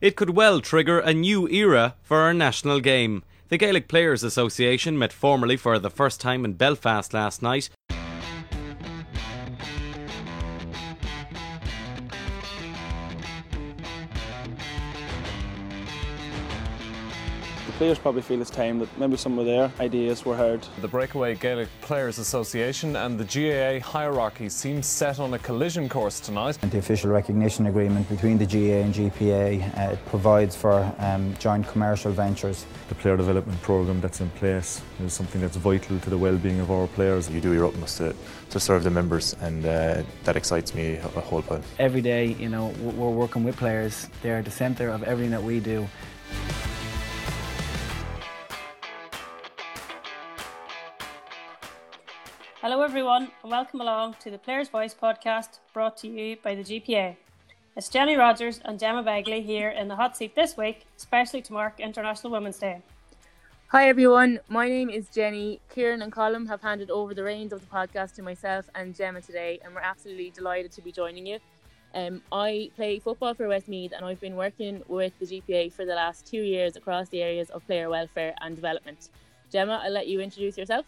It could well trigger a new era for our national game. The Gaelic Players Association met formally for the first time in Belfast last night players probably feel it's time that maybe some of their ideas were heard. The Breakaway Gaelic Players Association and the GAA hierarchy seem set on a collision course tonight. The official recognition agreement between the GAA and GPA uh, provides for um, joint commercial ventures. The player development programme that's in place is something that's vital to the well-being of our players. You do your utmost to, to serve the members and uh, that excites me a whole pile. Every day, you know, we're working with players. They're at the centre of everything that we do. Hello, everyone, and welcome along to the Players Voice podcast brought to you by the GPA. It's Jenny Rogers and Gemma Begley here in the hot seat this week, especially to mark International Women's Day. Hi, everyone. My name is Jenny. Kieran and Colin have handed over the reins of the podcast to myself and Gemma today, and we're absolutely delighted to be joining you. Um, I play football for Westmeath, and I've been working with the GPA for the last two years across the areas of player welfare and development. Gemma, I'll let you introduce yourself.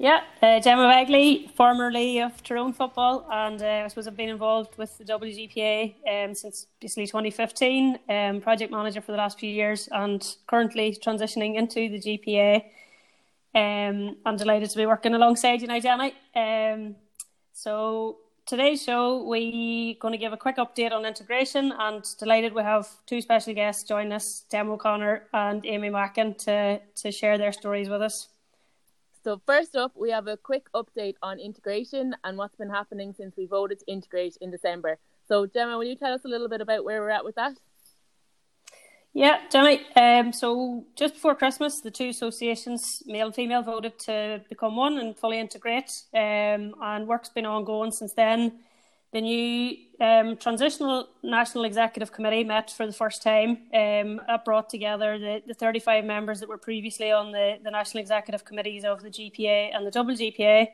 Yeah, uh, Gemma Begley, formerly of Tyrone Football, and uh, I suppose I've been involved with the WGPA um, since basically 2015, um, project manager for the last few years, and currently transitioning into the GPA. Um, I'm delighted to be working alongside you now, Jenny. Um, so today's show, we're going to give a quick update on integration, and delighted we have two special guests join us, Gem O'Connor and Aimee Mackin, to to share their stories with us. So, first up, we have a quick update on integration and what's been happening since we voted to integrate in December. So, Gemma, will you tell us a little bit about where we're at with that? Yeah, Jenny. Um, so, just before Christmas, the two associations, male and female, voted to become one and fully integrate. Um, and work's been ongoing since then. The new um, Transitional National Executive Committee met for the first time. Um, brought together the, the 35 members that were previously on the, the National Executive Committees of the GPA and the WGPA.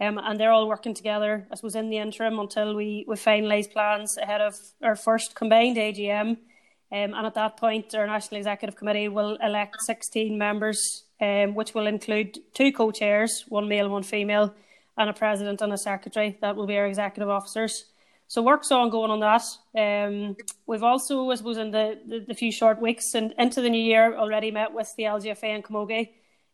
Um, and they're all working together, I suppose, in the interim until we, we finalise plans ahead of our first combined AGM. Um, and at that point, our National Executive Committee will elect 16 members, um, which will include two co chairs, one male, one female, and a president and a secretary. That will be our executive officers. So work's ongoing on that. Um, we've also, I suppose, in the, the, the, few short weeks and into the new year, already met with the LGFA and Camogie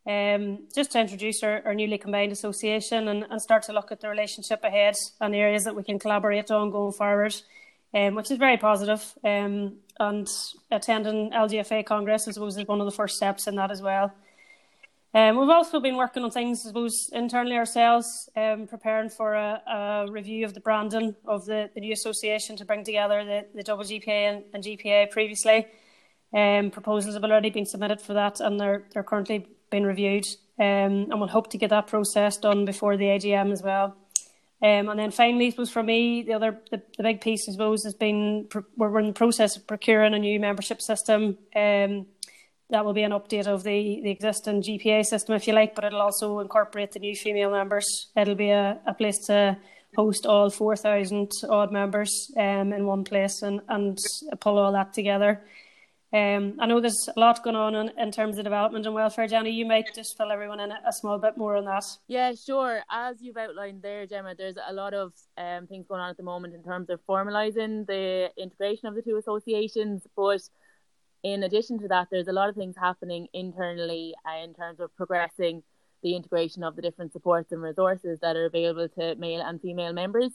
um, just to introduce our, our newly combined association and, and, start to look at the relationship ahead and areas that we can collaborate on going forward, um, which is very positive. Um, and attending LGFA Congress, I suppose, is one of the first steps in that as well. Um, we've also been working on things, I suppose, internally ourselves, um, preparing for a, a, review of the branding of the, the, new association to bring together the, the WGPA and, and GPA previously. Um, proposals have already been submitted for that and they're, they're currently being reviewed. Um, and we'll hope to get that process done before the AGM as well. Um, and then finally, I suppose for me, the other the, the big piece, I suppose, has been we're in the process of procuring a new membership system. That will be an update of the, the existing GPA system, if you like, but it'll also incorporate the new female members. It'll be a, a place to host all 4,000 odd members um, in one place and, and pull all that together. Um, I know there's a lot going on in, in, terms of development and welfare, Jenny. You might just fill everyone in a, a, small bit more on that. Yeah, sure. As you've outlined there, Gemma, there's a lot of um, things going on at the moment in terms of formalising the integration of the two associations, but in addition to that, there's a lot of things happening internally uh, in terms of progressing the integration of the different supports and resources that are available to male and female members.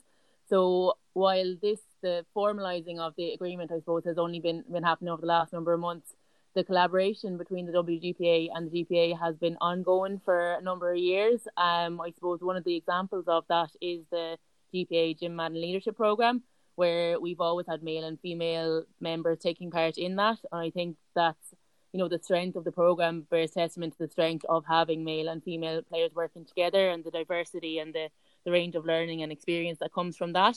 So while this the formalising of the agreement, I suppose, has only been been happening over the last number of months, the collaboration between the WGPA and the GPA has been ongoing for a number of years. Um, I suppose one of the examples of that is the GPA Jim Madden Leadership Programme, where we've always had male and female members taking part in that. And I think that's, you know, the strength of the program bears testament to the strength of having male and female players working together and the diversity and the, the range of learning and experience that comes from that.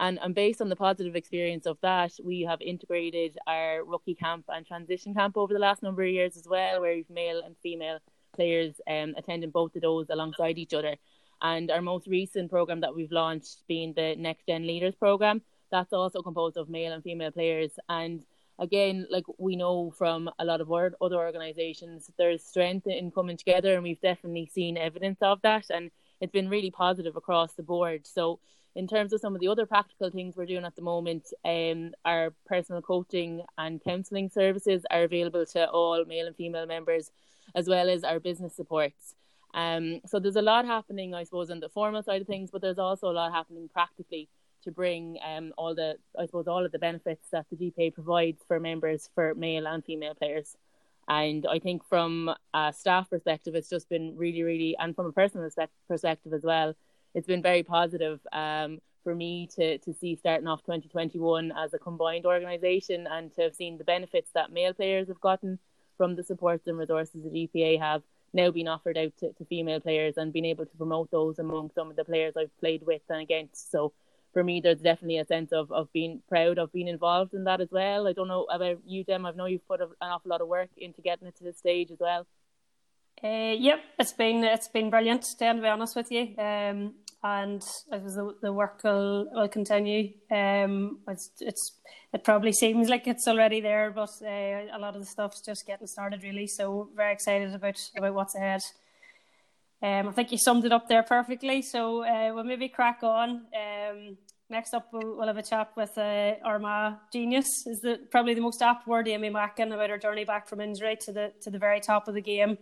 And, and based on the positive experience of that, we have integrated our rookie camp and transition camp over the last number of years as well, where we've male and female players um, attending both of those alongside each other. And our most recent program that we've launched being the Next Gen Leaders program, that's also composed of male and female players. And again, like we know from a lot of other organisations, there's strength in coming together, and we've definitely seen evidence of that, and it's been really positive across the board. So, in terms of some of the other practical things we're doing at the moment, um, our personal coaching and counselling services are available to all male and female members, as well as our business supports. Um, so there's a lot happening, I suppose, on the formal side of things, but there's also a lot happening practically to bring um, all the, I suppose, all of the benefits that the GPA provides for members for male and female players. And I think from a staff perspective, it's just been really, really, and from a personal perspective as well, it's been very positive um, for me to, to see starting off 2021 as a combined organisation and to have seen the benefits that male players have gotten from the supports and resources the GPA have now being offered out to, to female players and being able to promote those among some of the players I've played with and against. So for me, there's definitely a sense of, of being proud of being involved in that as well. I don't know about you, Gem. I know you've put an awful lot of work into getting it to this stage as well. Uh, yep, it's been it's been brilliant. To be honest with you, um, and the, the work will will continue. Um, it's it's it probably seems like it's already there, but uh, a lot of the stuff's just getting started really. So very excited about about what's ahead. Um, I think you summed it up there perfectly. So uh, we'll maybe crack on. Um, next up, we'll, we'll, have a chat with uh, Armagh genius. Is the probably the most apt word, Aimee Mackin, about her journey back from injury to the to the very top of the game.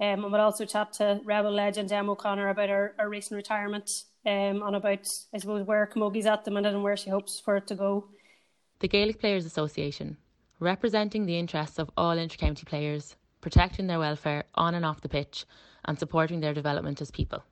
Um, and we'll also chat to Rebel legend Gem O'Connor about her, her recent retirement um, and about, I suppose, where Camogie's at the minute and where she hopes for it to go. The Gaelic Players Association, representing the interests of all inter-county players, protecting their welfare on and off the pitch, and supporting their development as people.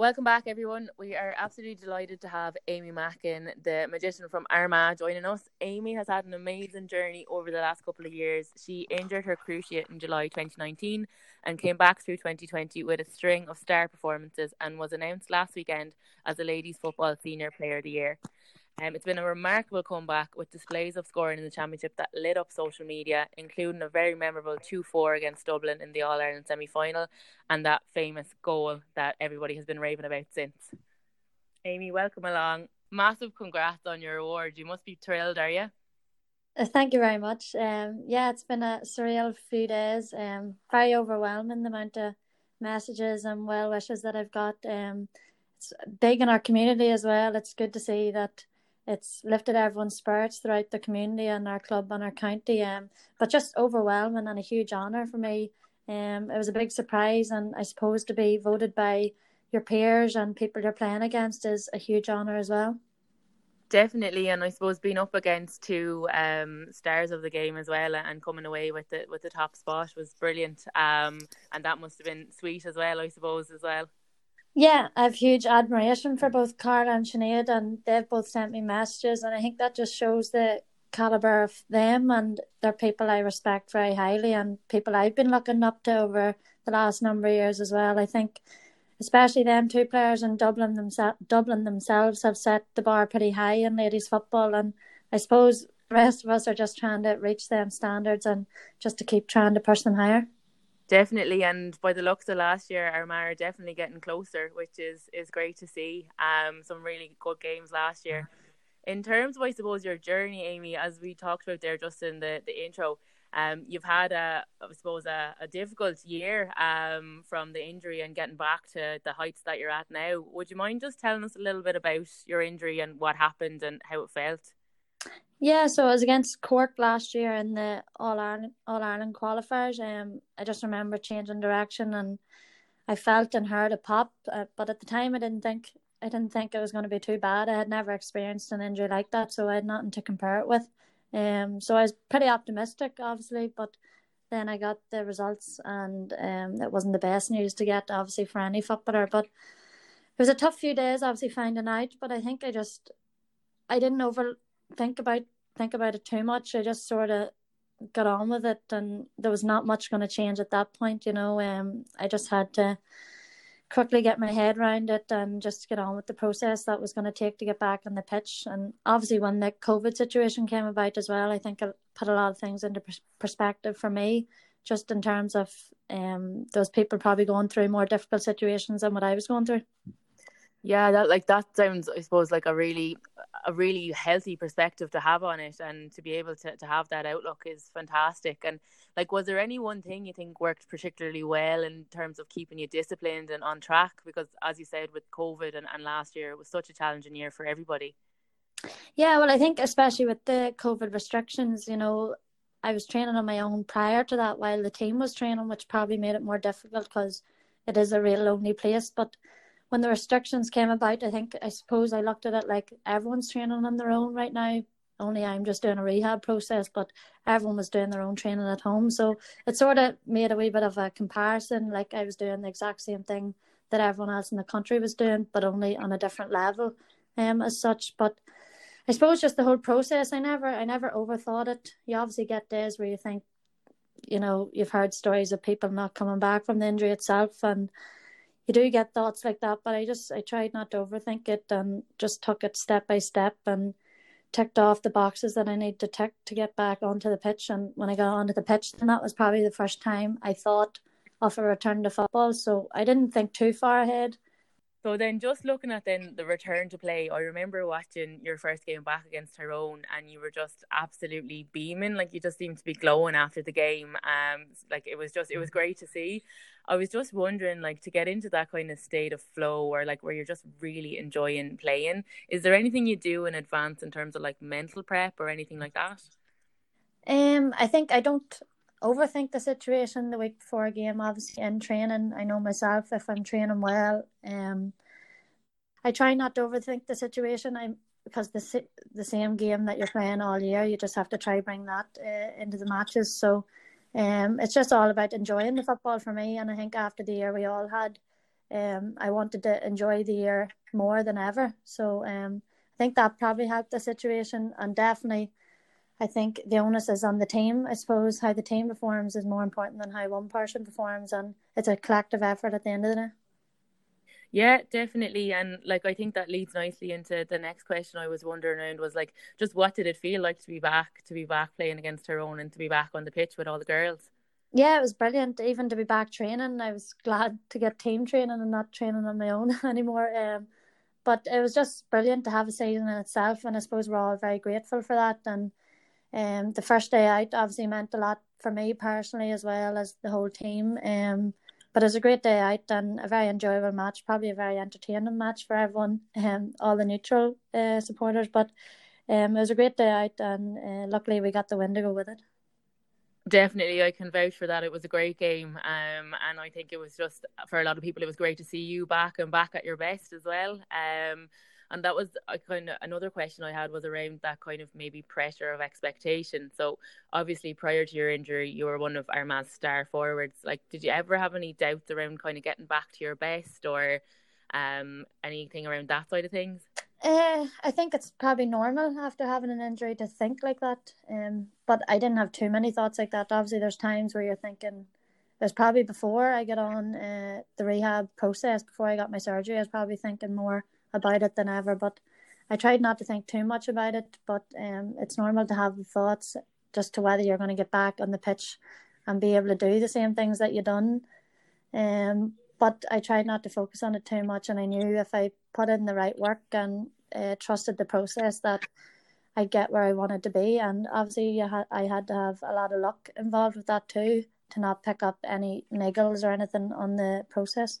Welcome back, everyone. We are absolutely delighted to have Aimee Mackin, the magician from Armagh, joining us. Aimee has had an amazing journey over the last couple of years. She injured her cruciate in July 2019 and came back through 2020 with a string of star performances and was announced last weekend as the Ladies Football Senior Player of the Year. Um, it's been a remarkable comeback with displays of scoring in the championship that lit up social media, including a very memorable 2 4 against Dublin in the All Ireland semi final and that famous goal that everybody has been raving about since. Aimee, welcome along. Massive congrats on your award. You must be thrilled, are you? Uh, thank you very much. Um, yeah, it's been a surreal few days. Um, very overwhelming the amount of messages and well wishes that I've got. Um, it's big in our community as well. It's good to see that it's lifted everyone's spirits throughout the community and our club and our county. Um, but just overwhelming and a huge honour for me. Um, it was a big surprise, and I suppose to be voted by your peers and people you're playing against is a huge honour as well. Definitely, and I suppose being up against two um, stars of the game as well, and coming away with the with the top spot was brilliant. Um, and that must have been sweet as well, I suppose, as well. Yeah, I have huge admiration for both Carl and Sinead, and they've both sent me messages, and I think that just shows the caliber of them, and they're people I respect very highly, and people I've been looking up to over the last number of years as well. I think, especially them two players in Dublin themselves, Dublin themselves have set the bar pretty high in ladies football, and I suppose the rest of us are just trying to reach them standards and just to keep trying to push them higher. Definitely, and by the looks of last year, Armagh are definitely getting closer, which is is great to see. Um, some really good games last year. In terms of, I suppose, your journey, Aimee, as we talked about there just in the the intro, um, you've had a, I suppose, a, a difficult year um, from the injury and getting back to the heights that you're at now. Would you mind just telling us a little bit about your injury and what happened and how it felt? Yeah, so I was against Cork last year in the All Ireland All Ireland qualifiers. Um, I just remember changing direction and I felt and heard a pop, uh, but at the time I didn't think I didn't think it was going to be too bad. I had never experienced an injury like that, so I had nothing to compare it with. Um, so I was pretty optimistic, obviously, but then I got the results, and um, it wasn't the best news to get, obviously, for any footballer. But it was a tough few days, obviously, finding out. But I think I just I didn't over think about think about it too much. I just sort of got on with it, and there was not much going to change at that point. You know, um, I just had to quickly get my head around it and just get on with the process that was going to take to get back on the pitch. And obviously, when the COVID situation came about as well, I think it put a lot of things into perspective for me, just in terms of um, those people probably going through more difficult situations than what I was going through. Yeah, that like that sounds, I suppose, like a really a really healthy perspective to have on it and to be able to, to have that outlook is fantastic. And like was there any one thing you think worked particularly well in terms of keeping you disciplined and on track? Because as you said with covid and, and last year it was such a challenging year for everybody. Yeah well i think especially with the covid restrictions you know i was training on my own prior to that while the team was training which probably made it more difficult because it is a real lonely place. But when the restrictions came about, I think I suppose I looked at it like everyone's training on their own right now. Only I'm just doing a rehab process, but everyone was doing their own training at home. So it sort of made a wee bit of a comparison. Like I was doing the exact same thing that everyone else in the country was doing, but only on a different level, um, as such. But I suppose just the whole process, I never, I never overthought it. You obviously get days where you think, you know, you've heard stories of people not coming back from the injury itself, and you do get thoughts like that, but I just I tried not to overthink it and just took it step by step and ticked off the boxes that I need to tick to get back onto the pitch. And when I got onto the pitch, then that was probably the first time I thought of a return to football. So I didn't think too far ahead. So then, just looking at then the return to play, I remember watching your first game back against Tyrone, and you were just absolutely beaming. Like you just seemed to be glowing after the game. Um, like it was just, it was great to see. I was just wondering, like, to get into that kind of state of flow, or like where you're just really enjoying playing. Is there anything you do in advance in terms of like mental prep or anything like that? Um, I think I don't overthink the situation the week before a game. Obviously, in training, I know myself if I'm training well. Um, I try not to overthink the situation. I'm because the the same game that you're playing all year, you just have to try bring that uh, into the matches. So, um, it's just all about enjoying the football for me. And I think after the year we all had, um, I wanted to enjoy the year more than ever. So, um, I think that probably helped the situation, and definitely I think the onus is on the team. I suppose how the team performs is more important than how one person performs, and it's a collective effort at the end of the day. Yeah, definitely. And like I think that leads nicely into the next question I was wondering around was like just what did it feel like to be back to be back playing against Tyrone and to be back on the pitch with all the girls? Yeah, it was brilliant. Even to be back training. I was glad to get team training and not training on my own anymore. Um but it was just brilliant to have a season in itself and I suppose we're all very grateful for that and um, the first day out obviously meant a lot for me personally as well as the whole team. Um, but it was a great day out and a very enjoyable match, probably a very entertaining match for everyone, um, all the neutral uh, supporters. But um, it was a great day out, and uh, luckily we got the win to go with it. Definitely, I can vouch for that. It was a great game, um, and I think it was just for a lot of people, it was great to see you back and back at your best as well. Um, and that was a kind of another question I had was around that kind of maybe pressure of expectation. So obviously prior to your injury, you were one of Armagh's star forwards. Like, did you ever have any doubts around kind of getting back to your best or um, anything around that side of things? Uh, I think it's probably normal after having an injury to think like that. Um, but I didn't have too many thoughts like that. Obviously, there's times where you're thinking. There's probably before I get on uh, the rehab process, before I got my surgery, I was probably thinking more about it than ever. But I tried not to think too much about it. But um, it's normal to have thoughts just to whether you're going to get back on the pitch and be able to do the same things that you done. Um, but I tried not to focus on it too much, and I knew if I put in the right work and uh, trusted the process that I'd get where I wanted to be. And obviously, I had to have a lot of luck involved with that too, to not pick up any niggles or anything on the process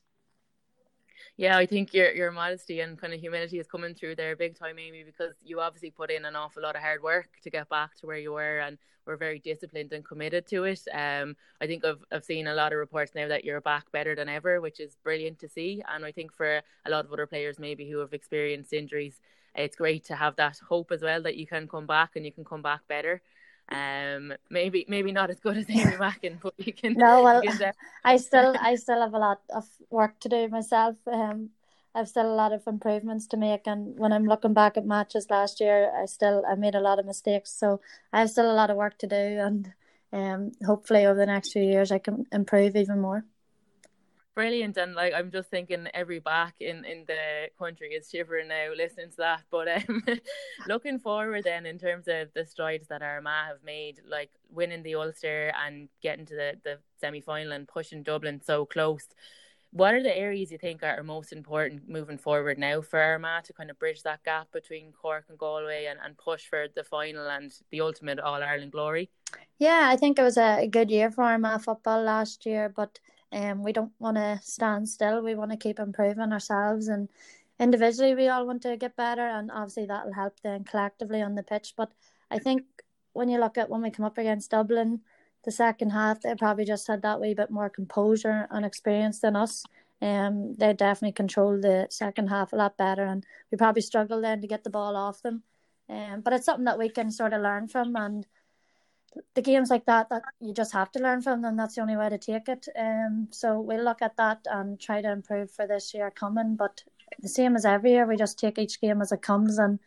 yeah, I think your your modesty and kind of humility is coming through there big time, Aimee, because you obviously put in an awful lot of hard work to get back to where you were, and we're very disciplined and committed to it. Um, I think I've I've seen a lot of reports now that you're back better than ever, which is brilliant to see. And I think for a lot of other players, maybe who have experienced injuries, it's great to have that hope as well that you can come back and you can come back better. Um, maybe maybe not as good as Aimee Mackin, but you can. No, well, can, I still I still have a lot of work to do myself. Um, I've still a lot of improvements to make, and when I'm looking back at matches last year, I still I made a lot of mistakes, so I have still a lot of work to do, and um, hopefully over the next few years I can improve even more brilliant and like i'm just thinking every back in in the country is shivering now listening to that but um looking forward then in terms of the strides that armagh have made like winning the ulster and getting to the the semi-final and pushing dublin so close what are the areas you think are most important moving forward now for Armagh to kind of bridge that gap between Cork and Galway and, and push for the final and the ultimate All Ireland glory? Yeah, I think it was a good year for Armagh football last year, but um, we don't want to stand still. We want to keep improving ourselves and individually we all want to get better and obviously that'll help then collectively on the pitch. But I think when you look at when we come up against Dublin, the second half they probably just had that wee bit more composure and experience than us. Um, they definitely controlled the second half a lot better, and we probably struggled then to get the ball off them. Um, but it's something that we can sort of learn from, and the games like that that you just have to learn from them. That's the only way to take it. Um, so we'll look at that and try to improve for this year coming. But the same as every year, we just take each game as it comes, and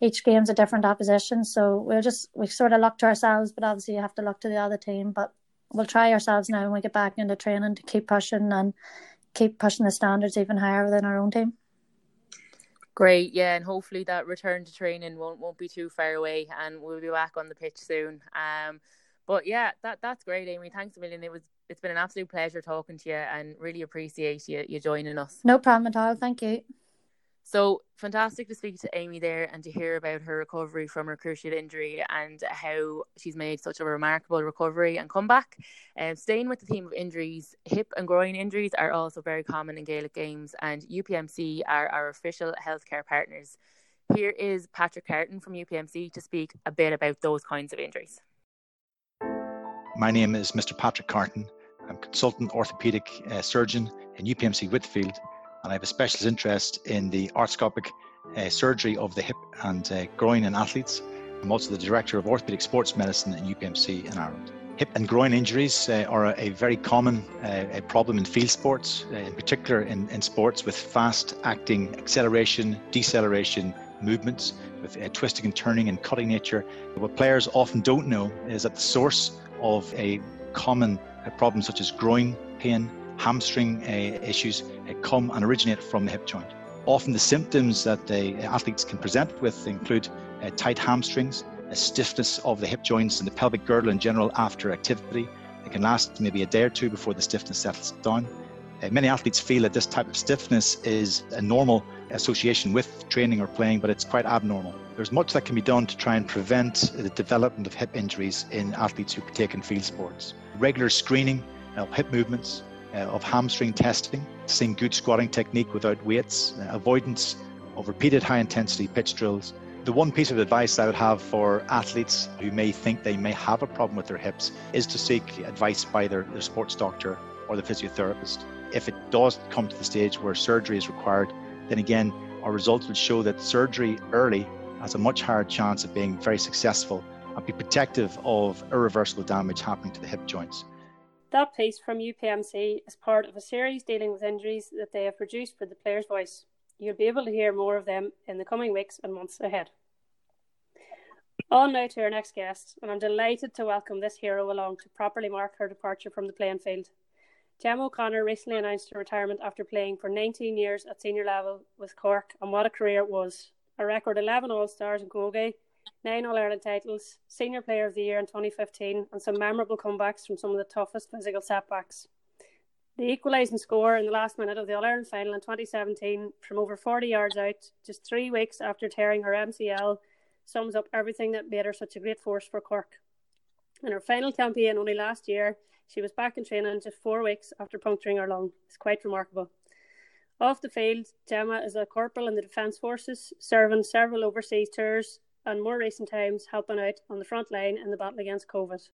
each game's a different opposition. So we'll just we sort of look to ourselves, but obviously you have to look to the other team. But we'll try ourselves now when we get back into training to keep pushing and keep pushing the standards even higher within our own team. Great, yeah, and hopefully that return to training won't won't be too far away, and we'll be back on the pitch soon. Um, but yeah, that that's great, Aimee. Thanks a million. It was it's been an absolute pleasure talking to you, and really appreciate you you joining us. No problem at all. Thank you. So fantastic to speak to Aimee there and to hear about her recovery from her cruciate injury and how she's made such a remarkable recovery and comeback. Um, staying with the theme of injuries, hip and groin injuries are also very common in Gaelic games, and UPMC are our official healthcare partners. Here is Patrick Carton from UPMC to speak a bit about those kinds of injuries. My name is Mr. Patrick Carton. I'm consultant orthopedic uh, surgeon in UPMC Whitfield and I have a specialist interest in the arthroscopic uh, surgery of the hip and uh, groin in athletes. I'm also the director of orthopedic sports medicine at UPMC in Ireland. Hip and groin injuries uh, are a, a, very common uh, problem in field sports, uh, in particular in, in sports with fast acting acceleration, deceleration movements, with uh, twisting and turning and cutting nature. What players often don't know is that the source of a common problem such as groin pain hamstring uh, issues uh, come and originate from the hip joint. Often the symptoms that the athletes can present with include uh, tight hamstrings, a stiffness of the hip joints and the pelvic girdle in general after activity. It can last maybe a day or two before the stiffness settles down. Uh, many athletes feel that this type of stiffness is a normal association with training or playing, but it's quite abnormal. There's much that can be done to try and prevent the development of hip injuries in athletes who partake in field sports. Regular screening of hip movements, of hamstring testing, seeing good squatting technique without weights, uh, avoidance of repeated high intensity pitch drills. The one piece of advice I would have for athletes who may think they may have a problem with their hips is to seek advice by their, their sports doctor or the physiotherapist. If it does come to the stage where surgery is required, then again, our results would show that surgery early has a much higher chance of being very successful and be protective of irreversible damage happening to the hip joints. That piece from UPMC is part of a series dealing with injuries that they have produced for the player's voice. You'll be able to hear more of them in the coming weeks and months ahead. On now to our next guest, and I'm delighted to welcome this hero along to properly mark her departure from the playing field. Gemma O'Connor recently announced her retirement after playing for 19 years at senior level with Cork, and what a career it was. A record 11 All Stars in Camogie, nine All Ireland titles, Senior Player of the Year in 2015, and some memorable comebacks from some of the toughest physical setbacks. The equalising score in the last minute of the All Ireland final in 2017 from over 40 yards out, just three weeks after tearing her MCL, sums up everything that made her such a great force for Cork. In her final campaign only last year, she was back in training just four weeks after puncturing her lung. It's quite remarkable. Off the field, Gemma is a corporal in the Defence Forces, serving several overseas tours and more recent times helping out on the front line in the battle against COVID.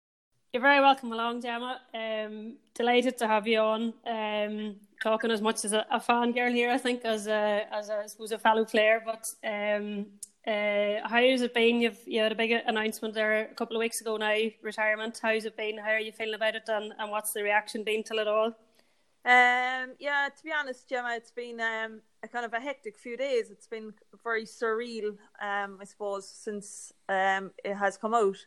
You're very welcome along, Gemma. Um, delighted to have you on. Um, talking as much as a, a fan girl here, I think, as a, as a, I suppose a fellow player. But um, uh, how has it been? You've you had a big announcement there a couple of weeks ago now, retirement. How's it been? How are you feeling about it? And, and what's the reaction been to it all? Um, yeah, to be honest, Gemma, it's been um, a kind of a hectic few days. It's been very surreal, um, I suppose, since um, it has come out.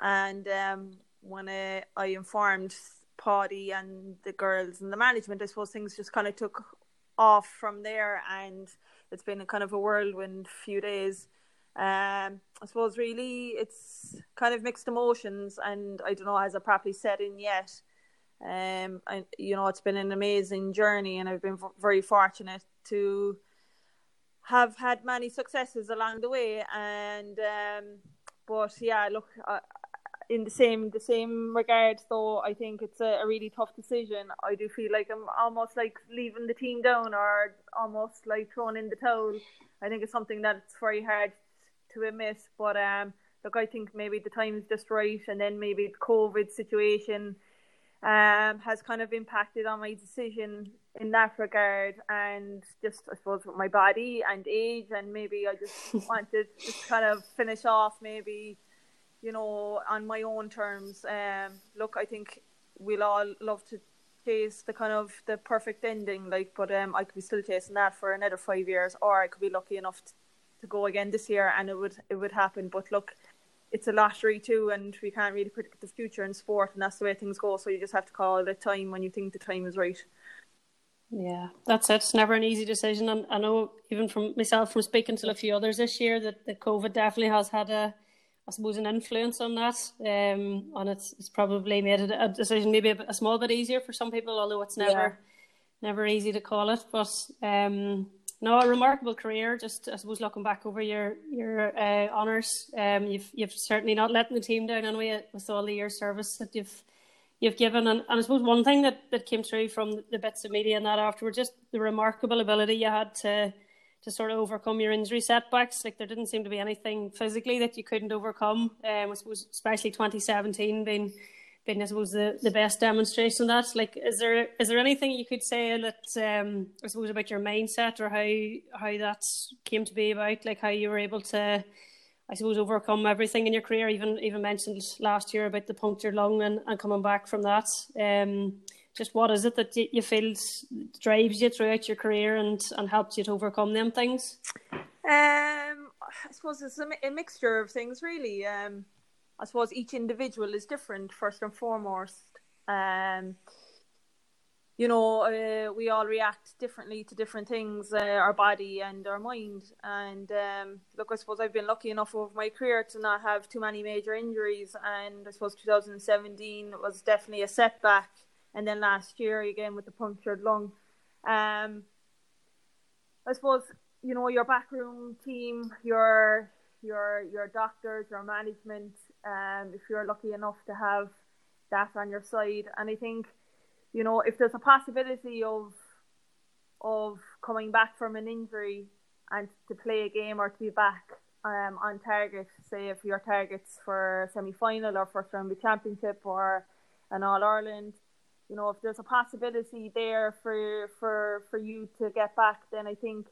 And um, when uh, I informed Paddy and the girls and the management, I suppose things just kind of took off from there, and it's been a kind of a whirlwind few days. Um, I suppose really it's kind of mixed emotions, and I don't know has it properly set in yet. Um, and you know, it's been an amazing journey, and I've been very fortunate to have had many successes along the way. And um, but yeah, look, uh, in the same the same regard, though, I think it's a, a, really tough decision. I do feel like I'm almost like leaving the team down, or almost like throwing in the towel. I think it's something that's very hard to admit, but um, look, I think maybe the time is just right, and then maybe the COVID situation um, has kind of impacted on my decision in that regard and just I suppose with my body and age and maybe I just wanted to just kind of finish off maybe you know on my own terms um look I think we'll all love to chase the kind of the perfect ending like but um I could be still chasing that for another five years or I could be lucky enough to, to go again this year and it would it would happen but look it's a lottery too, and we can't really predict the future in sport, and that's the way things go. So you just have to call it a time when you think the time is right. Yeah, that's it. It's never an easy decision, and I know even from myself from speaking to a few others this year that the COVID definitely has had a, I suppose, an influence on that. Um, and it's it's probably made it a decision maybe a, a small bit easier for some people, although it's never yeah. never easy to call it. But um, no, a remarkable career. Just I suppose looking back over your your uh, honours, um, you've you've certainly not letting the team down anyway with all the years service that you've you've given. And, and I suppose one thing that, that came through from the bits of media and that afterwards, just the remarkable ability you had to to sort of overcome your injury setbacks. Like there didn't seem to be anything physically that you couldn't overcome. Um, I suppose especially 2017 being been, I suppose, the, the best demonstration of that. Like, is there is there anything you could say that um, I suppose about your mindset or how how that came to be about, like how you were able to, I suppose, overcome everything in your career? Even even mentioned last year about the punctured lung and, and coming back from that. Um, just what is it that you, you feel drives you throughout your career and and helps you to overcome them things? Um, I suppose it's a, a mixture of things, really. Um, I suppose each individual is different first and foremost. Um, you know, uh, we all react differently to different things, uh, our body and our mind. And um, look, I suppose I've been lucky enough over my career to not have too many major injuries. And I suppose 2017 was definitely a setback. And then last year again with the punctured lung. Um, I suppose you know your backroom team, your your your doctors, your management, um, if you're lucky enough to have that on your side. And I think, you know, if there's a possibility of of coming back from an injury and to play a game or to be back um, on target, say if your targets for semi final or first round of the championship or an All Ireland, you know, if there's a possibility there for for for you to get back, then I think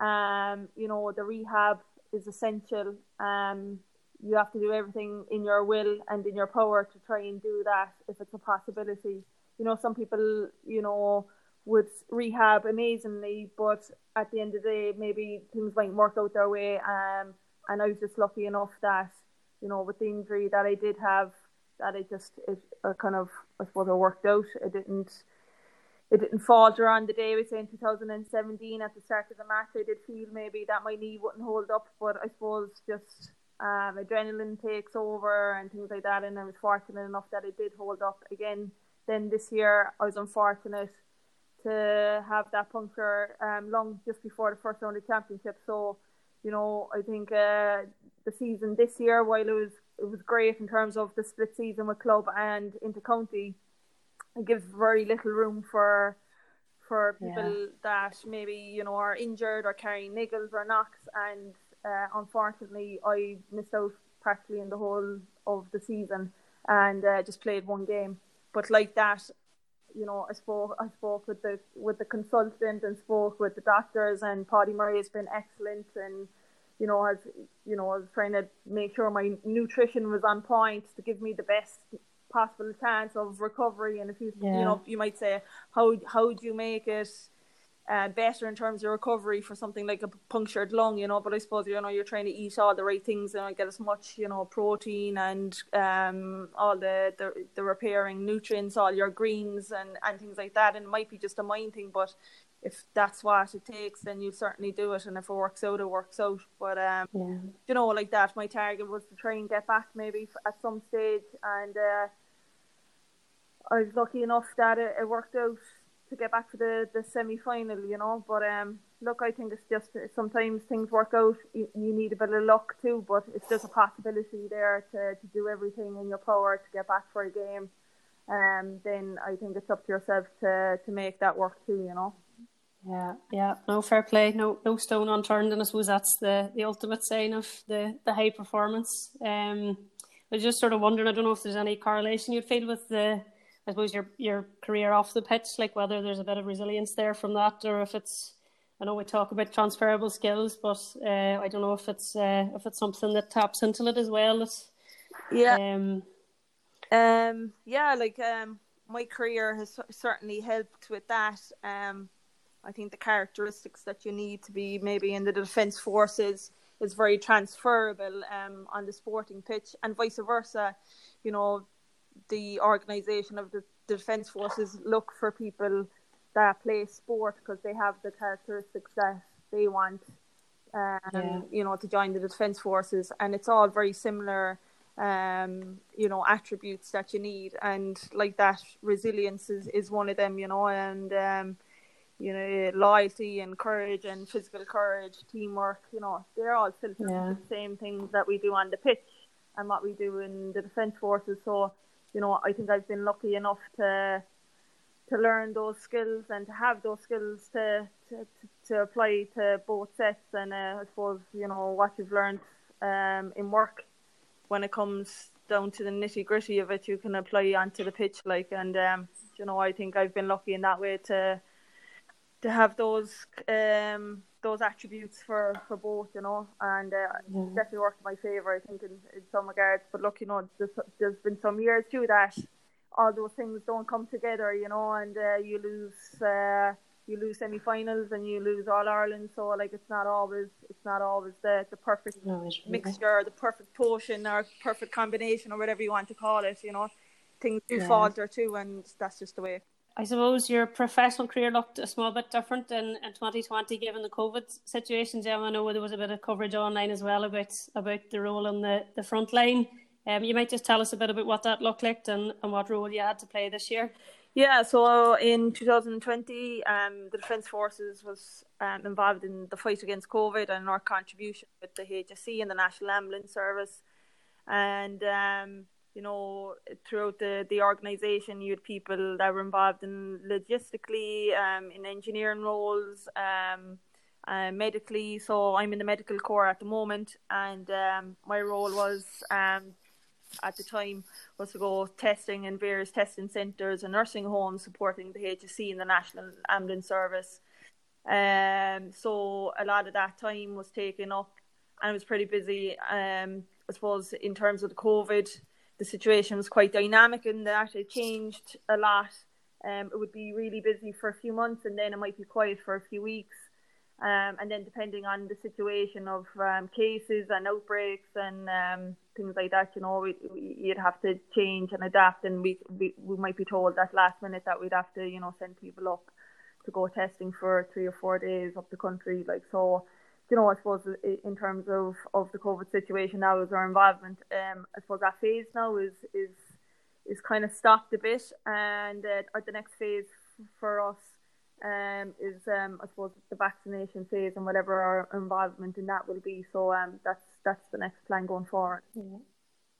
um, you know, the rehab is essential. Um, you have to do everything in your will and in your power to try and do that if it's a possibility. You know, some people, you know, would rehab amazingly, but at the end of the day, maybe things might work out their way. Um, and I was just lucky enough that, you know, with the injury that I did have, that it just it uh, kind of I suppose it worked out. It didn't it didn't falter on the day we say in 2017 at the start of the match. I did feel maybe that my knee wouldn't hold up, but I suppose just um, adrenaline takes over and things like that. And I was fortunate enough that it did hold up again. Then this year, I was unfortunate to have that puncture um, lung just before the first round of the championship. So, you know, I think uh, the season this year, while it was it was great in terms of the split season with club and intercounty, it gives very little room for for people yeah. that maybe you know are injured or carrying niggles or knocks and uh, unfortunately, I missed out practically in the whole of the season and uh, just played one game. But like that, you know, I spoke I spoke with the with the consultant and spoke with the doctors and Paddy Murray has been excellent and you know has you know I was trying to make sure my nutrition was on point to give me the best possible chance of recovery and if you yeah. you know you might say how how do you make it uh, better in terms of recovery for something like a punctured lung, you know. But I suppose you know you're trying to eat all the right things and get as much you know protein and um, all the, the the repairing nutrients, all your greens and and things like that. And it might be just a mind thing, but if that's what it takes, then you certainly do it. And if it works out, it works out. But um, yeah. you know, like that, my target was to try and get back maybe at some stage and. Uh, I was lucky enough that it, it worked out to get back to the the semi final, you know. But um, look, I think it's just sometimes things work out. You, you, need a bit of luck too, but it's just a possibility there to, to do everything in your power to get back for a game. Um, then I think it's up to yourself to to make that work too, you know. Yeah, yeah, no fair play, no no stone unturned, and I suppose that's the the ultimate sign of the the high performance. Um, I was just sort of wondering, I don't know if there's any correlation you'd feel with the I suppose your your career off the pitch, like whether there's a bit of resilience there from that, or if it's I know we talk about transferable skills, but uh, I don't know if it's uh, if it's something that taps into it as well. It's, yeah, um, um, yeah, like um, my career has certainly helped with that. Um, I think the characteristics that you need to be maybe in the defence forces is very transferable um, on the sporting pitch, and vice versa. You know, the organisation of the, the defence forces look for people that play sport because they have the characteristics that they want um, yeah. you know to join the defence forces and it's all very similar um, you know attributes that you need and like that resilience is, is one of them you know and um, you know loyalty and courage and physical courage teamwork you know they're all filtered yeah. the same things that we do on the pitch and what we do in the defence forces so you know, I think I've been lucky enough to to learn those skills and to have those skills to to, to apply to both sets and uh, I suppose you know what you've learned um, in work. When it comes down to the nitty gritty of it you can apply onto the pitch like and um, you know I think I've been lucky in that way to to have those um, those attributes for, for both, you know, and uh, yeah. definitely worked in my favour, I think, in, in some regards. But look, you know, there's, there's been some years too that all those things don't come together, you know, and uh, you lose uh, you lose semi-finals and you lose All Ireland. So like, it's not always it's not always the the perfect no, mixture, the perfect potion, or perfect combination, or whatever you want to call it. You know, things do yeah. falter too, and that's just the way. I suppose your professional career looked a small bit different in, in 2020 given the COVID situation. Gemma, I know there was a bit of coverage online as well about about the role on the, the front line. Um, you might just tell us a bit about what that looked like and, and what role you had to play this year. Yeah, so in 2020, um, the Defence Forces was um, involved in the fight against COVID and our contribution with the HSE and the National Ambulance Service. And um, you know, throughout the, the organisation, you had people that were involved in logistically, um, in engineering roles, um, uh, medically. So I'm in the medical corps at the moment, and um, my role was um, at the time was to go testing in various testing centres and nursing homes, supporting the HSE and the National Ambulance Service. Um, so a lot of that time was taken up, and I was pretty busy. Um, I suppose in terms of the COVID the situation was quite dynamic and that it changed a lot. Um, it would be really busy for a few months and then it might be quiet for a few weeks. Um, and then depending on the situation of um, cases and outbreaks and um, things like that, you know, we, we, you'd have to change and adapt. And we, we we might be told that last minute that we'd have to, you know, send people up to go testing for three or four days up the country. Like so, you know, I suppose in terms of, of the COVID situation now is our involvement. Um, I suppose that phase now is is is kind of stopped a bit, and uh, the next phase for us um, is um, I suppose the vaccination phase and whatever our involvement in that will be. So um, that's that's the next plan going forward. Yeah.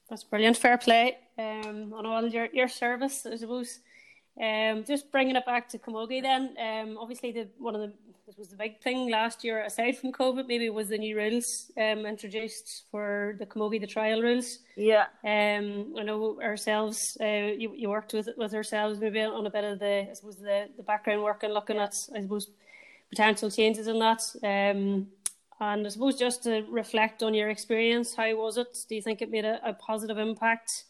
That's brilliant. Fair play um, on all your, your service, I suppose. Um, just bringing it back to Camogie then. Um, obviously, the one of the this was the big thing last year, aside from COVID, maybe was the new rules um, introduced for the Camogie, the trial rules. Yeah. Um, I know ourselves, uh, you, you worked with with ourselves maybe on a bit of the, I suppose, the, the background work and looking at, I suppose, potential changes in that. Um, and I suppose just to reflect on your experience, how was it? Do you think it made a, a positive impact?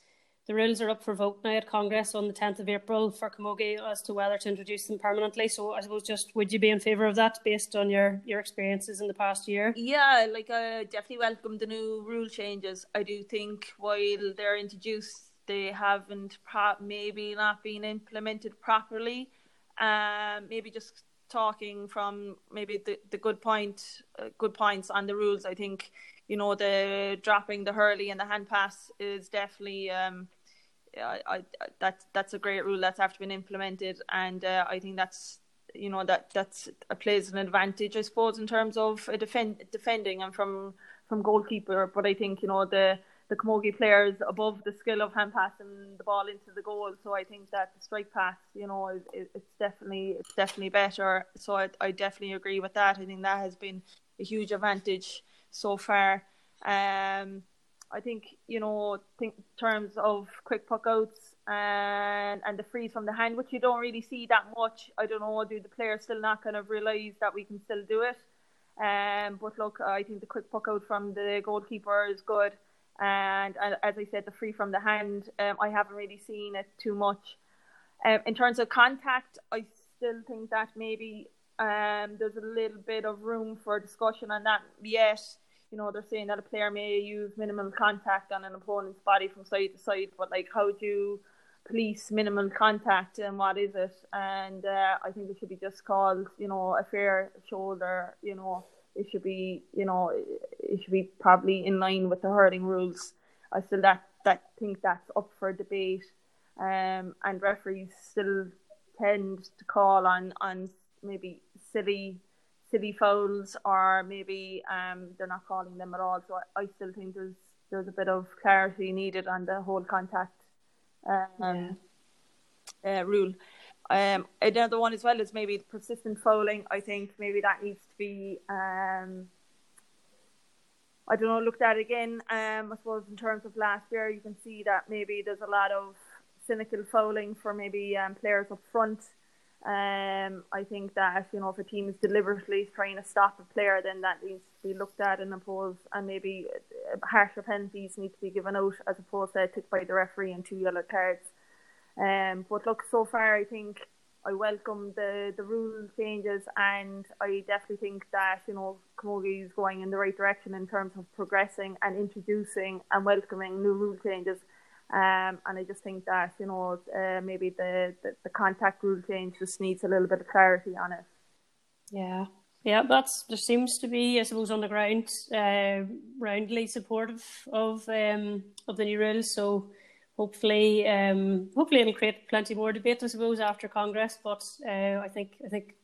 The rules are up for vote now at Congress on the 10th of April for Camogie as to whether to introduce them permanently. So I suppose just would you be in favour of that based on your, your experiences in the past year? Yeah, like I definitely welcome the new rule changes. I do think while they're introduced, they haven't maybe not been implemented properly. Um, maybe just talking from maybe the, the good point, uh, good points on the rules. I think you know the dropping the hurley and the hand pass is definitely um, I, I, that's that's a great rule that's after been implemented, and uh, I think that's you know that that's uh, plays an advantage, I suppose, in terms of defend, defending and from from goalkeeper. But I think you know the the Camogie players above the skill of hand passing the ball into the goal. So I think that the strike pass, you know, is, it's definitely it's definitely better. So I, I definitely agree with that. I think that has been a huge advantage so far. Um, I think you know, think in terms of quick puck outs and and the frees from the hand, which you don't really see that much. I don't know, do the players still not kind of realise that we can still do it? Um, but look, I think the quick puck out from the goalkeeper is good. And, and as I said, the free from the hand, um, I haven't really seen it too much. Um, in terms of contact, I still think that maybe um, there's a little bit of room for discussion on that yet. You know, they're saying that a player may use minimal contact on an opponent's body from side to side, but like, how do you police minimal contact and what is it? And uh, I think it should be just called, you know, a fair shoulder, you know, it should be, you know, it should be probably in line with the hurling rules. I still that that think that's up for debate, um, and referees still tend to call on on maybe silly silly fouls or maybe um, they're not calling them at all. So I, I still think there's there's a bit of clarity needed on the whole contact um, yeah. uh, rule. Um, another one as well is maybe persistent fouling. I think maybe that needs to be, um, I don't know, looked at again. Um, I suppose in terms of last year, you can see that maybe there's a lot of cynical fouling for maybe um, players up front. Um, I think that you know if a team is deliberately trying to stop a player, then that needs to be looked at and opposed, and maybe uh, harsher penalties need to be given out as opposed to ticked by the referee and two yellow cards. Um, but look, so far I think I welcome the the rule changes, and I definitely think that you know Camogie is going in the right direction in terms of progressing and introducing and welcoming new rule changes. Um, and I just think that you know uh, maybe the, the the contact rule change just needs a little bit of clarity on it. Yeah, yeah, that's there seems to be, I suppose, on the ground, uh, roundly supportive of um, of the new rules. So hopefully, um, hopefully it'll create plenty more debate, I suppose, after Congress. But uh, I think I think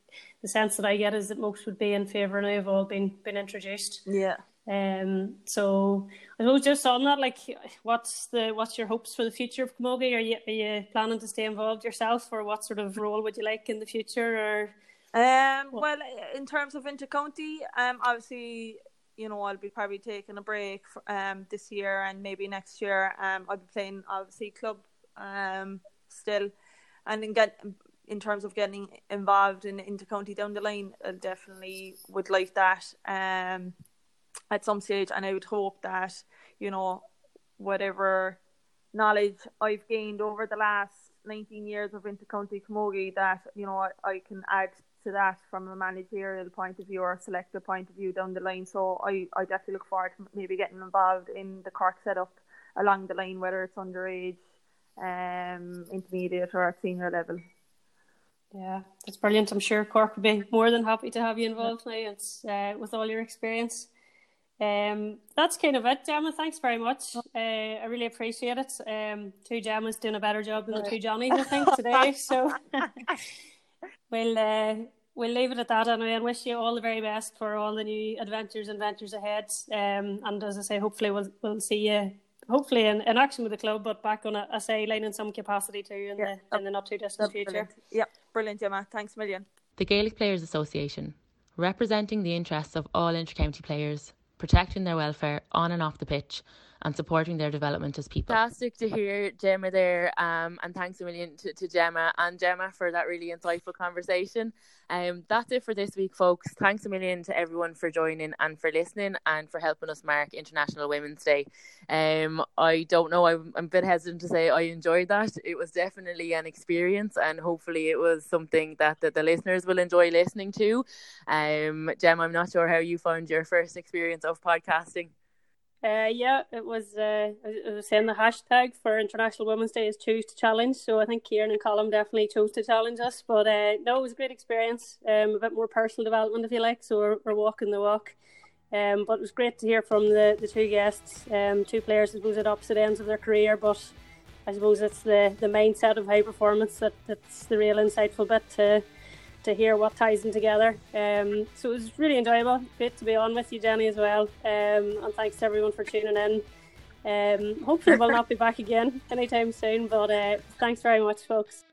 the sense that I get is that most would be in favour and have all been been introduced. Yeah. Um. So I suppose just on that, like, what's the what's your hopes for the future of Camogie? Are you are you planning to stay involved yourself, or what sort of role would you like in the future? Or um, well, in terms of intercounty, um, obviously you know, I'll be probably taking a break for, um this year and maybe next year. Um, I'll be playing obviously club um still, and then get in terms of getting involved in intercounty down the line, I definitely would like that. Um, at some stage, and I would hope that you know whatever knowledge I've gained over the last 19 years of intercounty camogie that you know I, I can add to that from a managerial point of view or a selector point of view down the line. So I, I definitely look forward to maybe getting involved in the Cork setup along the line, whether it's underage, um, intermediate or at senior level. Yeah, that's brilliant. I'm sure Cork would be more than happy to have you involved now. It's uh, with all your experience. Um, that's kind of it, Gemma. Thanks very much. Uh, I really appreciate it. Um, two Gemmas doing a better job than the two Johnnies, I think, today. So we'll uh, we'll leave it at that anyway and wish you all the very best for all the new adventures and ventures ahead. Um, and as I say, hopefully we'll we'll see you hopefully in, in action with the club, but back on a, a sideline in some capacity too in yeah. the in the not too distant future. Brilliant. Yeah, brilliant, Gemma. Thanks a million. The Gaelic Players Association, representing the interests of all intercounty players, protecting their welfare on and off the pitch, and supporting their development as people. Fantastic to hear Gemma there, um, and thanks a million to, to Gemma and Gemma for that really insightful conversation. Um, that's it for this week, folks. Thanks a million to everyone for joining and for listening and for helping us mark International Women's Day. Um, I don't know, I'm, I'm a bit hesitant to say I enjoyed that. It was definitely an experience, and hopefully, it was something that, the listeners will enjoy listening to. Um, Gemma, I'm not sure how you found your first experience of podcasting. Uh, yeah, it was. Uh, I was saying the hashtag for International Women's Day is choose to challenge. So I think Kieran and Colin definitely chose to challenge us. But uh, no, it was a great experience. Um, a bit more personal development, if you like. So we're, we're walking the walk. Um, but it was great to hear from the, the two guests, um, two players, I suppose, at opposite ends of their career, but I suppose it's the the mindset of high performance that that's the real insightful bit to to hear what ties them together. Um, so it was really enjoyable. Great to be on with you, Jenny, as well. Um, and thanks to everyone for tuning in. Um, hopefully, we'll not be back again anytime soon, but uh, thanks very much, folks.